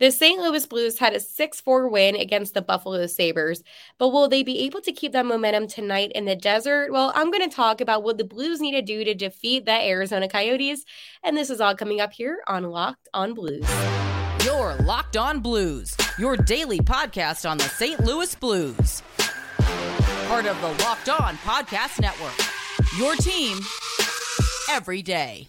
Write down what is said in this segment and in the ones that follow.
The St. Louis Blues had a 6 4 win against the Buffalo Sabres, but will they be able to keep that momentum tonight in the desert? Well, I'm going to talk about what the Blues need to do to defeat the Arizona Coyotes, and this is all coming up here on Locked on Blues. Your Locked on Blues, your daily podcast on the St. Louis Blues. Part of the Locked on Podcast Network. Your team every day.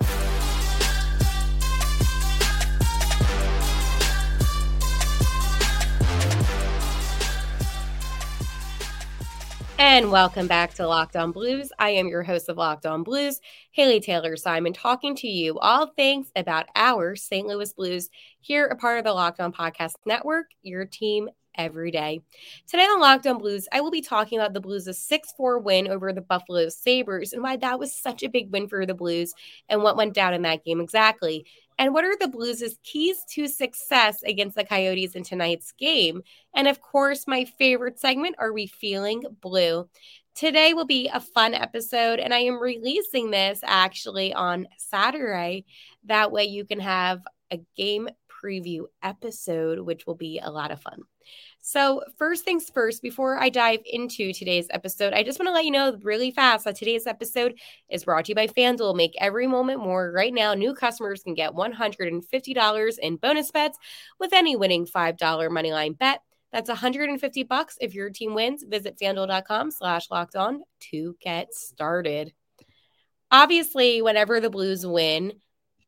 And welcome back to Locked On Blues. I am your host of Locked On Blues, Haley Taylor Simon, talking to you all things about our St. Louis Blues here, a part of the Locked On Podcast Network, your team every day. Today on Locked On Blues, I will be talking about the Blues' 6 4 win over the Buffalo Sabres and why that was such a big win for the Blues and what went down in that game exactly. And what are the Blues' keys to success against the Coyotes in tonight's game? And of course, my favorite segment, Are We Feeling Blue? Today will be a fun episode, and I am releasing this actually on Saturday. That way, you can have a game preview episode, which will be a lot of fun. So, first things first, before I dive into today's episode, I just want to let you know really fast that today's episode is brought to you by FanDuel. Make every moment more. Right now, new customers can get $150 in bonus bets with any winning $5 moneyline bet. That's 150 bucks if your team wins. Visit fanduel.com slash locked on to get started. Obviously, whenever the Blues win,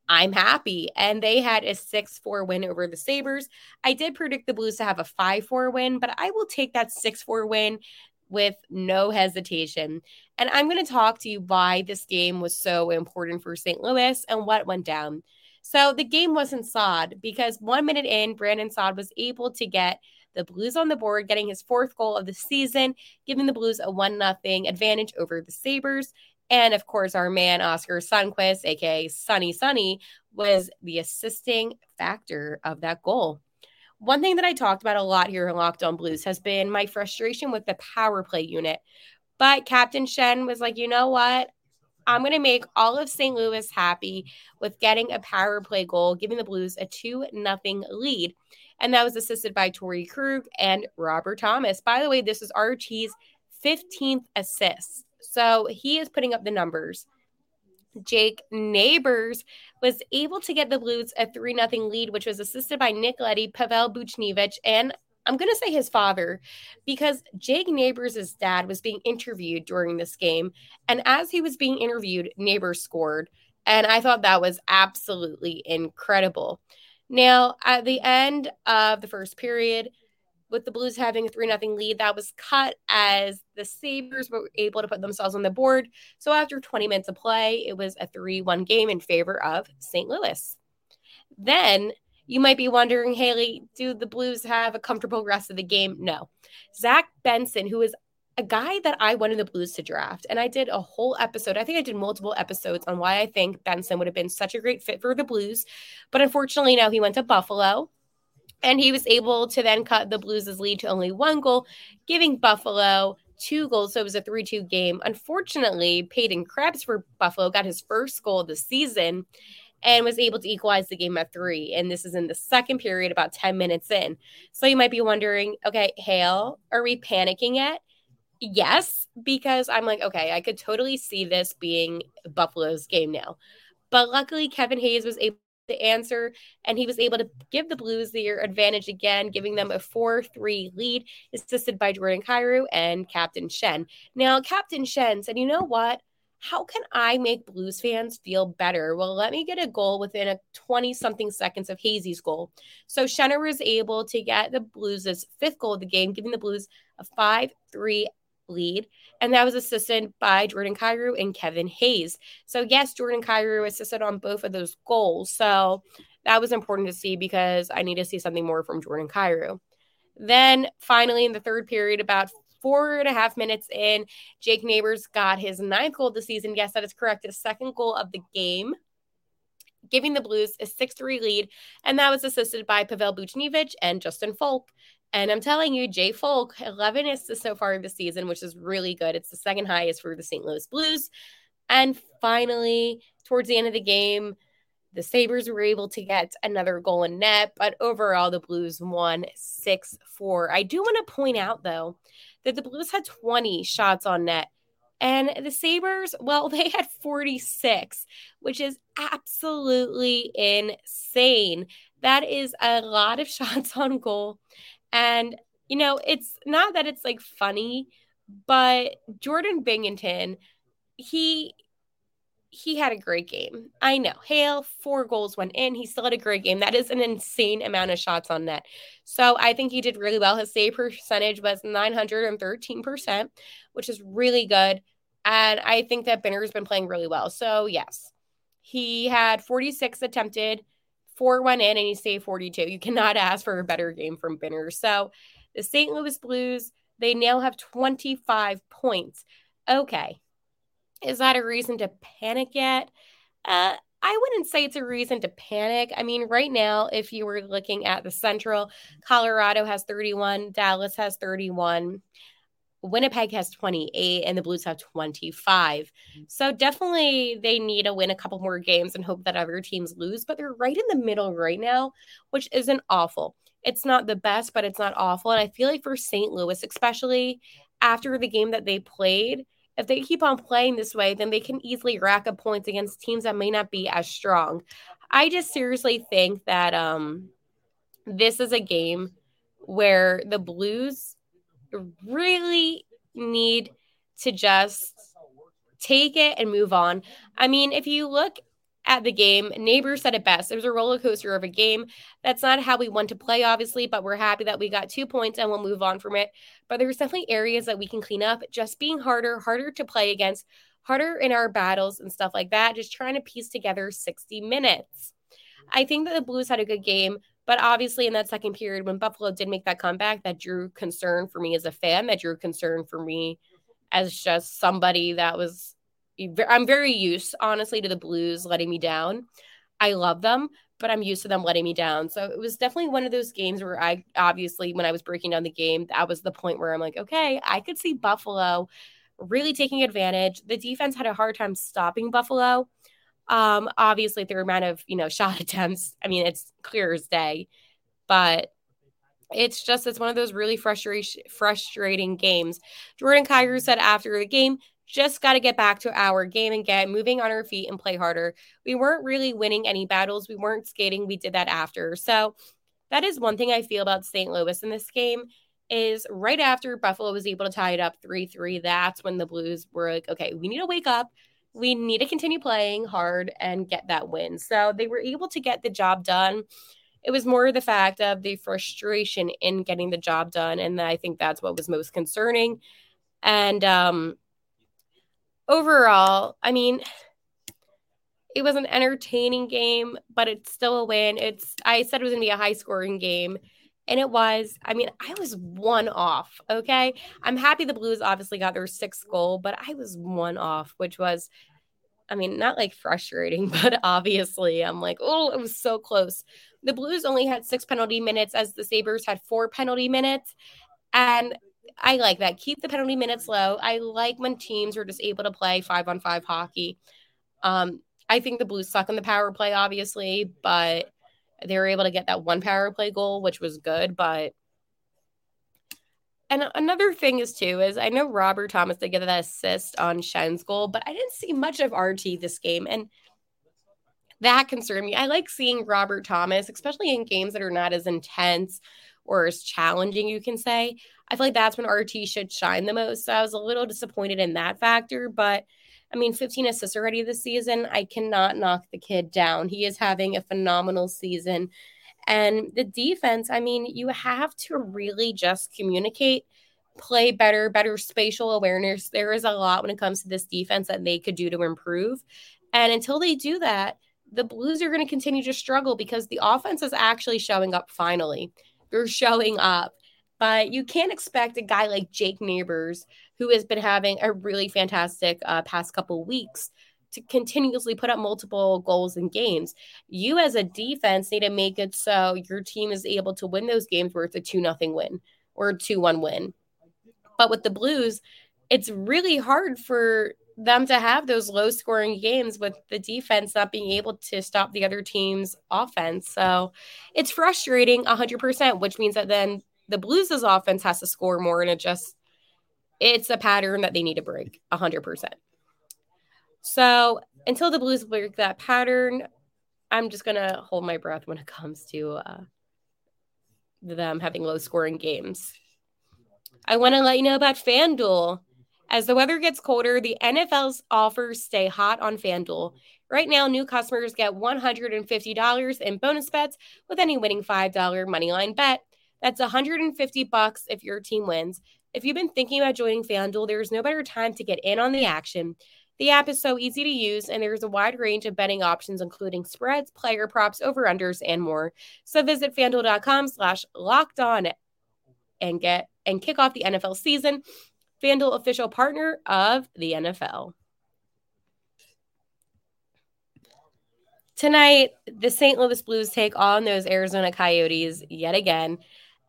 I'm happy. And they had a 6 4 win over the Sabres. I did predict the Blues to have a 5 4 win, but I will take that 6 4 win with no hesitation. And I'm going to talk to you why this game was so important for St. Louis and what went down. So the game wasn't Sod because one minute in, Brandon Saad was able to get the Blues on the board, getting his fourth goal of the season, giving the Blues a 1 0 advantage over the Sabres. And of course, our man Oscar Sundqvist, aka Sunny Sunny, was the assisting factor of that goal. One thing that I talked about a lot here in Locked On Blues has been my frustration with the power play unit. But Captain Schenn was like, you know what? I'm going to make all of St. Louis happy with getting a power play goal, giving the Blues a 2 nothing lead. And that was assisted by Torey Krug and Robert Thomas. By the way, this is RT's 15th assist. So he is putting up the numbers. Jake Neighbors was able to get the Blues a 3 0 lead, which was assisted by Nick Leddy, Pavel Buchnevich, and I'm going to say his father because Jake Neighbors' dad was being interviewed during this game. And as he was being interviewed, Neighbors scored. And I thought that was absolutely incredible. Now, at the end of the first period, with the Blues having a 3 0 lead, that was cut as the Sabres were able to put themselves on the board. So after 20 minutes of play, it was a 3 1 game in favor of St. Louis. Then you might be wondering, Haley, do the Blues have a comfortable rest of the game? No. Zach Benson, who is a guy that I wanted the Blues to draft, and I did a whole episode. I think I did multiple episodes on why I think Benson would have been such a great fit for the Blues. But unfortunately, now he went to Buffalo and he was able to then cut the Blues' lead to only one goal, giving Buffalo two goals. So it was a 3 2 game. Unfortunately, Peyton Krebs for Buffalo got his first goal of the season and was able to equalize the game at three. And this is in the second period, about 10 minutes in. So you might be wondering, okay, Hale, are we panicking yet? Yes, because I'm like, okay, I could totally see this being Buffalo's game now. But luckily, Kevin Hayes was able the answer, and he was able to give the Blues their advantage again, giving them a 4 3 lead, assisted by Jordan Kyrou and Captain Schenn. Now, Captain Schenn said, You know what? How can I make Blues fans feel better? Well, let me get a goal within a 20 something seconds of Hazy's goal. So Schenner was able to get the Blues' fifth goal of the game, giving the Blues a 5 3 lead, and that was assisted by Jordan Kyrou and Kevin Hayes. So, yes, Jordan Kyrou assisted on both of those goals. So, that was important to see because I need to see something more from Jordan Kyrou. Then, finally, in the third period, about four and a half minutes in, Jake Neighbors got his ninth goal of the season. Yes, that is correct. His second goal of the game giving the Blues a 6 3 lead, and that was assisted by Pavel Buchnevich and Justin Faulk. And I'm telling you, Jay Faulk, 11 assists so far this season, which is really good. It's the second highest for the St. Louis Blues. And finally, towards the end of the game, The Sabres were able to get another goal in net, but overall, the Blues won 6 4. I do want to point out, though, that the Blues had 20 shots on net. And the Sabres, well, they had 46, which is absolutely insane. That is a lot of shots on goal. And, you know, it's not that it's like funny, but Jordan Binnington, he he had a great game. I know. Hale, four goals went in. He still had a great game. That is an insane amount of shots on net. So I think he did really well. His save percentage was 913%, which is really good. And I think that Binner's been playing really well. So, yes, he had 46 attempted, four went in, and he saved 42. You cannot ask for a better game from Binner. So, the St. Louis Blues, they now have 25 points. Okay. Is that a reason to panic yet? Uh, I wouldn't say it's a reason to panic. I mean, right now, if you were looking at the Central, Colorado has 31, Dallas has 31. Winnipeg has 28 and the Blues have 25. So definitely they need to win a couple more games and hope that other teams lose, but they're right in the middle right now, which isn't awful. It's not the best, but it's not awful. And I feel like for St. Louis, especially after the game that they played, if they keep on playing this way, then they can easily rack up points against teams that may not be as strong. I just seriously think that um this is a game where the Blues really need to just take it and move on. I mean, if you look at the game, Neighbors said it best. It was a roller coaster of a game. That's not how we want to play, obviously, but we're happy that we got two points and we'll move on from it. But there's definitely areas that we can clean up, just being harder, harder to play against, harder in our battles and stuff like that. Just trying to piece together 60 minutes. I think that the Blues had a good game. But obviously, in that second period, when Buffalo did make that comeback, that drew concern for me as a fan, that drew concern for me as just somebody that was. I'm very used, honestly, to the Blues letting me down. I love them, but I'm used to them letting me down. So it was definitely one of those games where I obviously, when I was breaking down the game, that was the point where I'm like, okay, I could see Buffalo really taking advantage. The defense had a hard time stopping Buffalo. Um, obviously, the amount of you know shot attempts, I mean, it's clear as day, but it's just it's one of those really frustrating frustrating games. Jordan Kyrou said after the game, just got to get back to our game and get moving on our feet and play harder. We weren't really winning any battles. We weren't skating. We did that after. So that is one thing I feel about St. Louis in this game is right after Buffalo was able to tie it up 3-3, that's when the Blues were like, okay, we need to wake up we need to continue playing hard and get that win. So they were able to get the job done. It was more the fact of the frustration in getting the job done. And I think that's what was most concerning. And um, overall, I mean, it was an entertaining game, but it's still a win. It's I said it was gonna be a high scoring game. And it was, I mean, I was one off. Okay. I'm happy the Blues obviously got their sixth goal, but I was one off, which was, I mean, not like frustrating, but obviously I'm like, oh, it was so close. The Blues only had six penalty minutes as the Sabres had four penalty minutes. And I like that. Keep the penalty minutes low. I like when teams are just able to play five on five hockey. Um, I think the Blues suck in the power play, obviously, but they were able to get that one power play goal, which was good. But and another thing is too is I know Robert Thomas did get that assist on Schenn's goal, but I didn't see much of RT this game, and that concerned me. I like seeing Robert Thomas, especially in games that are not as intense or as challenging, you can say. I feel like that's when RT should shine the most. So I was a little disappointed in that factor, but I mean, 15 assists already this season. I cannot knock the kid down. He is having a phenomenal season. And the defense, I mean, you have to really just communicate, play better, better spatial awareness. There is a lot when it comes to this defense that they could do to improve. And until they do that, the Blues are going to continue to struggle because the offense is actually showing up finally. They're showing up. But you can't expect a guy like Jake Neighbors, who has been having a really fantastic uh, past couple weeks, to continuously put up multiple goals in games. You as a defense need to make it so your team is able to win those games where it's a 2 nothing win or a 2 1 win. But with the Blues, it's really hard for them to have those low scoring games with the defense not being able to stop the other team's offense. So it's frustrating 100%, which means that then the Blues' offense has to score more and it just it's a pattern that they need to break 100%. So until the Blues break that pattern, I'm just going to hold my breath when it comes to uh, them having low scoring games. I want to let you know about FanDuel. As the weather gets colder, the NFL's offers stay hot on FanDuel. Right now, new customers get $150 in bonus bets with any winning $5 moneyline bet. That's 150 bucks if your team wins. If you've been thinking about joining FanDuel, there's no better time to get in on the action. The app is so easy to use, and there's a wide range of betting options, including spreads, player props, over-unders, and more. So visit fanduel.com slash locked on and get and kick off the NFL season. FanDuel official partner of the NFL. Tonight, the St. Louis Blues take on those Arizona Coyotes yet again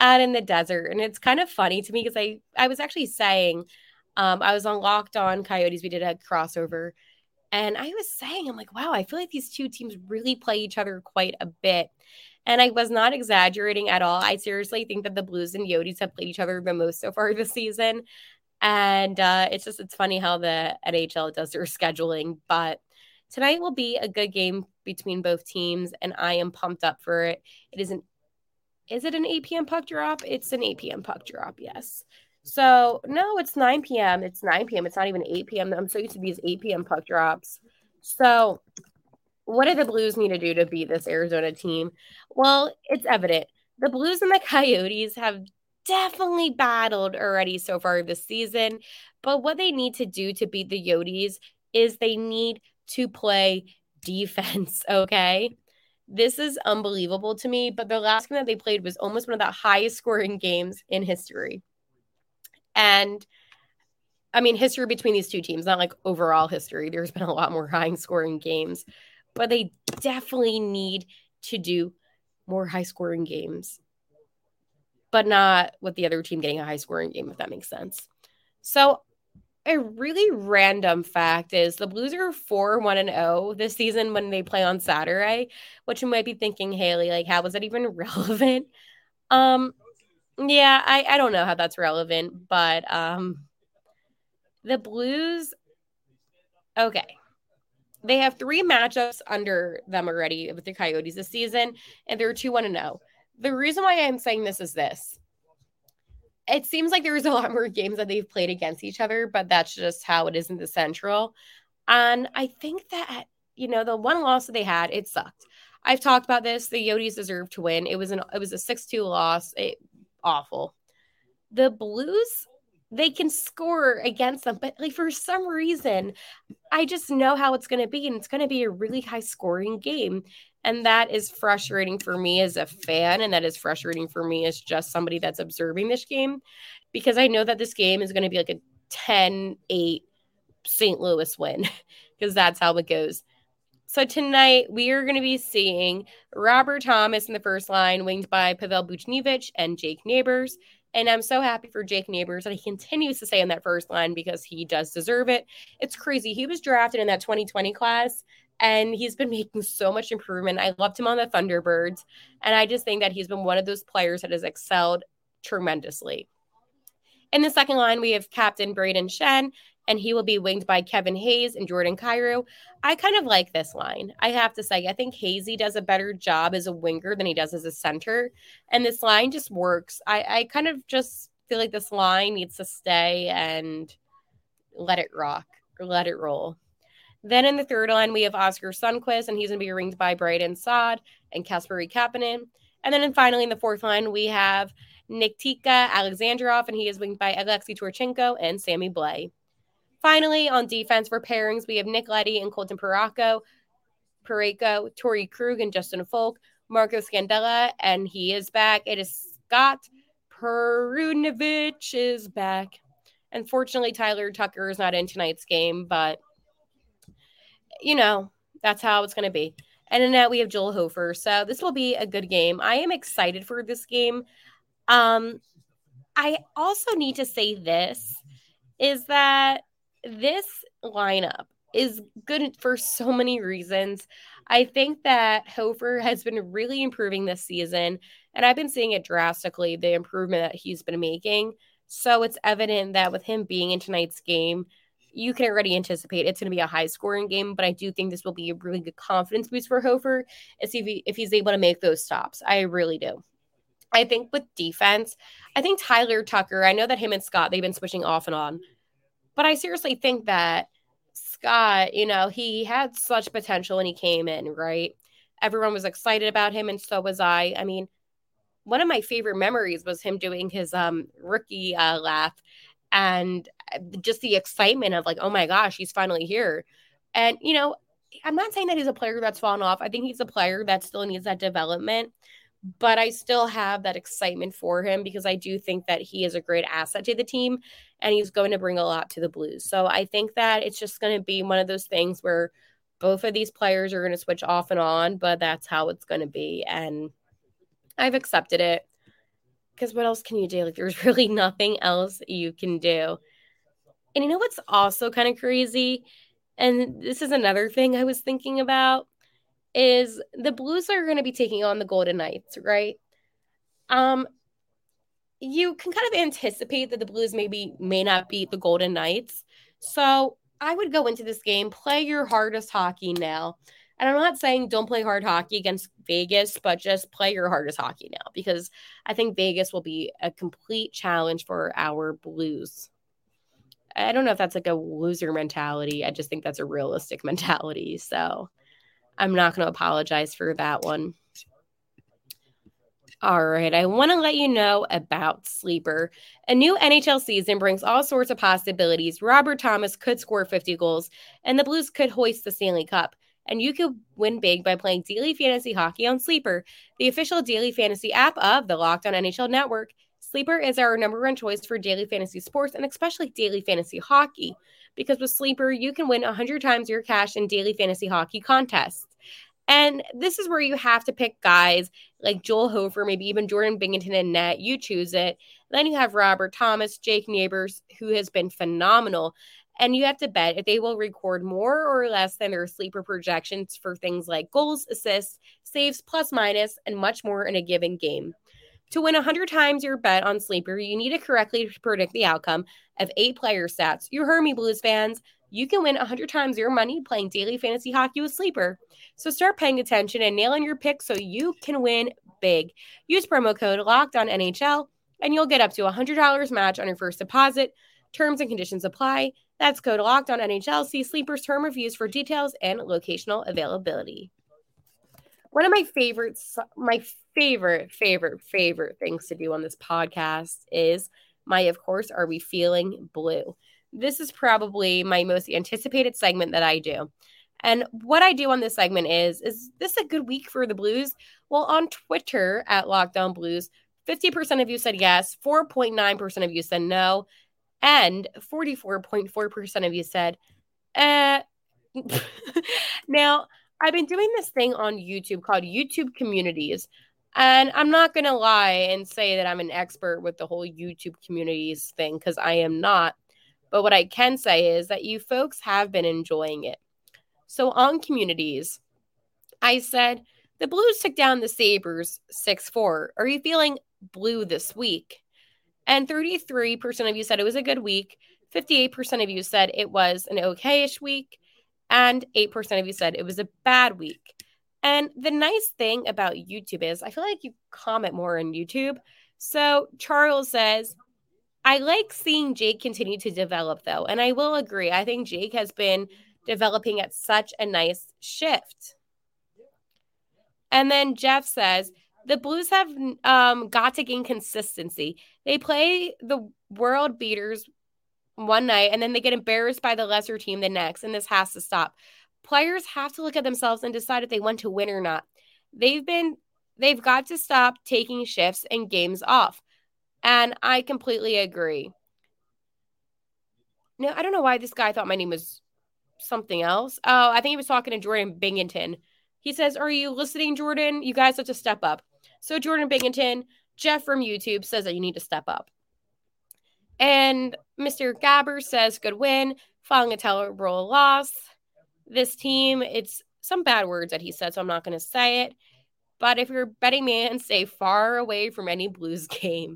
out in the desert. And it's kind of funny to me because I, I was actually saying, um, I was on Locked On Coyotes. We did a crossover. And I was saying, I'm like, wow, I feel like these two teams really play each other quite a bit. And I was not exaggerating at all. I seriously think that the Blues and Yotes have played each other the most so far this season. And uh, it's just, it's funny how the NHL does their scheduling. But tonight will be a good game between both teams. And I am pumped up for it. It is an is it an 8 p.m. puck drop? It's an 8 p.m. puck drop, yes. So no, it's 9 p.m. It's 9 p.m. It's not even 8 p.m. I'm so used to these 8 p.m. puck drops. So what do the Blues need to do to beat this Arizona team? Well, it's evident. The Blues and the Coyotes have definitely battled already so far this season. But what they need to do to beat the Yotes is they need to play defense, okay? This is unbelievable to me, but the last game that they played was almost one of the highest scoring games in history. And I mean, history between these two teams, not like overall history. There's been a lot more high scoring games, but they definitely need to do more high scoring games, but not with the other team getting a high scoring game, if that makes sense. So a really random fact is the Blues are 4 1 and 0 this season when they play on Saturday, which you might be thinking, Haley, like, how was that even relevant? Um, yeah, I, I don't know how that's relevant, but um, the Blues, okay. They have three matchups under them already with the Coyotes this season, and they're 2 1 and 0. The reason why I'm saying this is this it seems like there's a lot more games that they've played against each other, but that's just how it is in the Central. And I think that, you know, the one loss that they had, it sucked. I've talked about this. The Yotes deserved to win. It was an it was a 6-2 loss. It awful. The Blues, they can score against them, but like for some reason, I just know how it's gonna be, and it's gonna be a really high scoring game. And that is frustrating for me as a fan. And that is frustrating for me as just somebody that's observing this game because I know that this game is going to be like a 10 8 St. Louis win because that's how it goes. So tonight we are going to be seeing Robert Thomas in the first line, winged by Pavel Buchnevich and Jake Neighbors. And I'm so happy for Jake Neighbors that he continues to stay in that first line because he does deserve it. It's crazy. He was drafted in that 2020 class and he's been making so much improvement. I loved him on the Thunderbirds, and I just think that he's been one of those players that has excelled tremendously. In the second line, we have Captain Brayden Schenn, and he will be winged by Kevin Hayes and Jordan Kyrou. I kind of like this line. I have to say, I think Hazy does a better job as a winger than he does as a center, and this line just works. I, I kind of just feel like this line needs to stay and let it rock or let it roll. Then in the third line, we have Oscar Sundqvist, and he's going to be ringed by Brandon Saad and Kasperi Kapanen. And then finally, in the fourth line, we have Nikita Alexandrov, and he is winged by Alexey Toropchenko and Sammy Blais. Finally, on defense for pairings, we have Nick Leddy and Colton Parayko, Parayko, Torey Krug, and Justin Faulk, Marco Scandella, and he is back. It is Scott Perunovich is back. Unfortunately, Tyler Tucker is not in tonight's game, but – you know, that's how it's going to be. And then now we have Joel Hofer. So this will be a good game. I am excited for this game. Um, I also need to say this is that this lineup is good for so many reasons. I think that Hofer has been really improving this season, and I've been seeing it drastically the improvement that he's been making. So it's evident that with him being in tonight's game, you can already anticipate it's going to be a high scoring game, but I do think this will be a really good confidence boost for Hofer if, he, if he's able to make those stops. I really do. I think with defense, I think Tyler Tucker, I know that him and Scott, they've been switching off and on, but I seriously think that Scott, you know, he had such potential when he came in, right? Everyone was excited about him, and so was I. I mean, one of my favorite memories was him doing his um rookie uh, laugh and uh, just the excitement of like, oh my gosh, he's finally here. And you know, I'm not saying that he's a player that's fallen off. I think he's a player that still needs that development but I still have that excitement for him because I do think that he is a great asset to the team and he's going to bring a lot to the Blues. So I think that it's just going to be one of those things where both of these players are going to switch off and on, but that's how it's going to be. And I've accepted it because what else can you do? Like, there's really nothing else you can do. And you know what's also kind of crazy? And this is another thing I was thinking about is the Blues are going to be taking on the Golden Knights, right? Um, you can kind of anticipate that the Blues maybe may not beat the Golden Knights. So I would go into this game, play your hardest hockey now. And I'm not saying don't play hard hockey against Vegas, but just play your hardest hockey now because I think Vegas will be a complete challenge for our Blues. I don't know if that's like a loser mentality. I just think that's a realistic mentality. So I'm not going to apologize for that one. All right, I want to let you know about Sleeper. A new NHL season brings all sorts of possibilities. Robert Thomas could score 50 goals, and the Blues could hoist the Stanley Cup. And you could win big by playing daily fantasy hockey on Sleeper, the official daily fantasy app of the Locked On NHL Network. Sleeper is our number one choice for daily fantasy sports and especially daily fantasy hockey because with Sleeper, you can win 100 times your cash in daily fantasy hockey contests. And this is where you have to pick guys like Joel Hofer, maybe even Jordan Binnington and net. You choose it. Then you have Robert Thomas, Jake Neighbors, who has been phenomenal. And you have to bet if they will record more or less than their sleeper projections for things like goals, assists, saves, plus minus, and much more in a given game. To win 100 times your bet on Sleeper, you need to correctly predict the outcome of eight player stats. You heard me, Blues fans. You can win 100 times your money playing daily fantasy hockey with Sleeper. So start paying attention and nailing your picks so you can win big. Use promo code Locked On NHL, and you'll get up to a $100 match on your first deposit. Terms and conditions apply. That's code Locked On NHL. See Sleeper's term reviews for details and locational availability. One of my favorites, my favorite, favorite, favorite things to do on this podcast is my, of course, Are We Feeling Blue? This is probably my most anticipated segment that I do. And what I do on this segment is is this a good week for the Blues? Well, on Twitter at Locked On Blues, 50% of you said yes, 4.9% of you said no, and 44.4% of you said eh. now, I've been doing this thing on YouTube called YouTube Communities. And I'm not going to lie and say that I'm an expert with the whole YouTube communities thing because I am not. But what I can say is that you folks have been enjoying it. So on communities, I said, the Blues took down the Sabres 6 4. Are you feeling blue this week? And 33% of you said it was a good week. 58% of you said it was an okayish week. And 8% of you said it was a bad week. And the nice thing about YouTube is I feel like you comment more on YouTube. So Charles says, I like seeing Jake continue to develop though. And I will agree. I think Jake has been developing at such a nice shift. And then Jeff says, the Blues have um, got to gain consistency. They play the world beaters one night and then they get embarrassed by the lesser team the next, and this has to stop players have to look at themselves and decide if they want to win or not. They've been they've got to stop taking shifts and games off. And I completely agree. No, I don't know why this guy thought my name was something else. Oh, I think he was talking to Jordan Bingington. He says, Are you listening, Jordan? You guys have to step up. So, Jordan Bingington, Jeff from YouTube says that you need to step up. And Mr. Gabber says, Good win. following a terrible loss. This team, it's some bad words that he said, so I'm not going to say it. But if you're betting man, stay far away from any Blues game.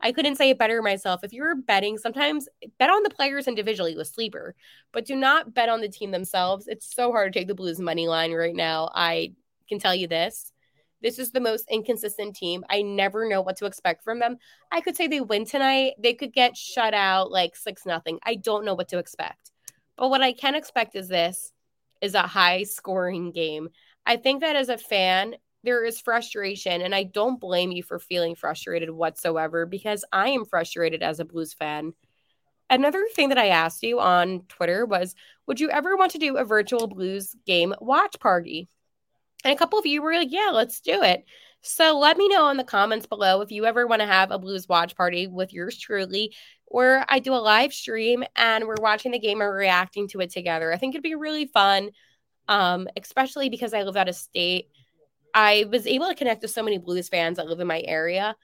I couldn't say it better myself. If you're betting, sometimes bet on the players individually with sleeper, but do not bet on the team themselves. It's so hard to take the Blues money line right now. I can tell you this. This is the most inconsistent team. I never know what to expect from them. I could say they win tonight. They could get shut out like 6 nothing. I don't know what to expect. But what I can expect is this is a high scoring game. I think that as a fan, there is frustration and I don't blame you for feeling frustrated whatsoever because I am frustrated as a Blues fan. Another thing that I asked you on Twitter was would you ever want to do a virtual Blues game watch party? And a couple of you were like, yeah, let's do it. So let me know in the comments below if you ever want to have a blues watch party with yours truly, where I do a live stream and we're watching the game and reacting to it together. I think it'd be really fun, um, especially because I live out of state. I was able to connect with so many blues fans that live in my area,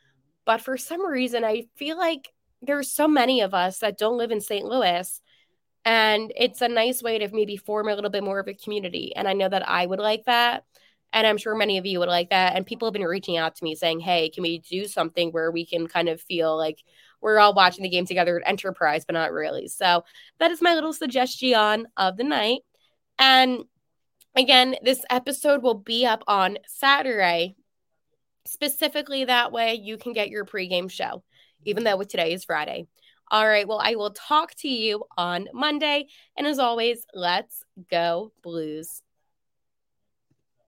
but for some reason, I feel like there's so many of us that don't live in St. Louis. And it's a nice way to maybe form a little bit more of a community. And I know that I would like that. And I'm sure many of you would like that. And people have been reaching out to me saying, hey, can we do something where we can kind of feel like we're all watching the game together at Enterprise, but not really. So that is my little suggestion of the night. And again, this episode will be up on Saturday. Specifically, that way you can get your pregame show, even though today is Friday. All right. Well, I will talk to you on Monday. And as always, let's go, Blues.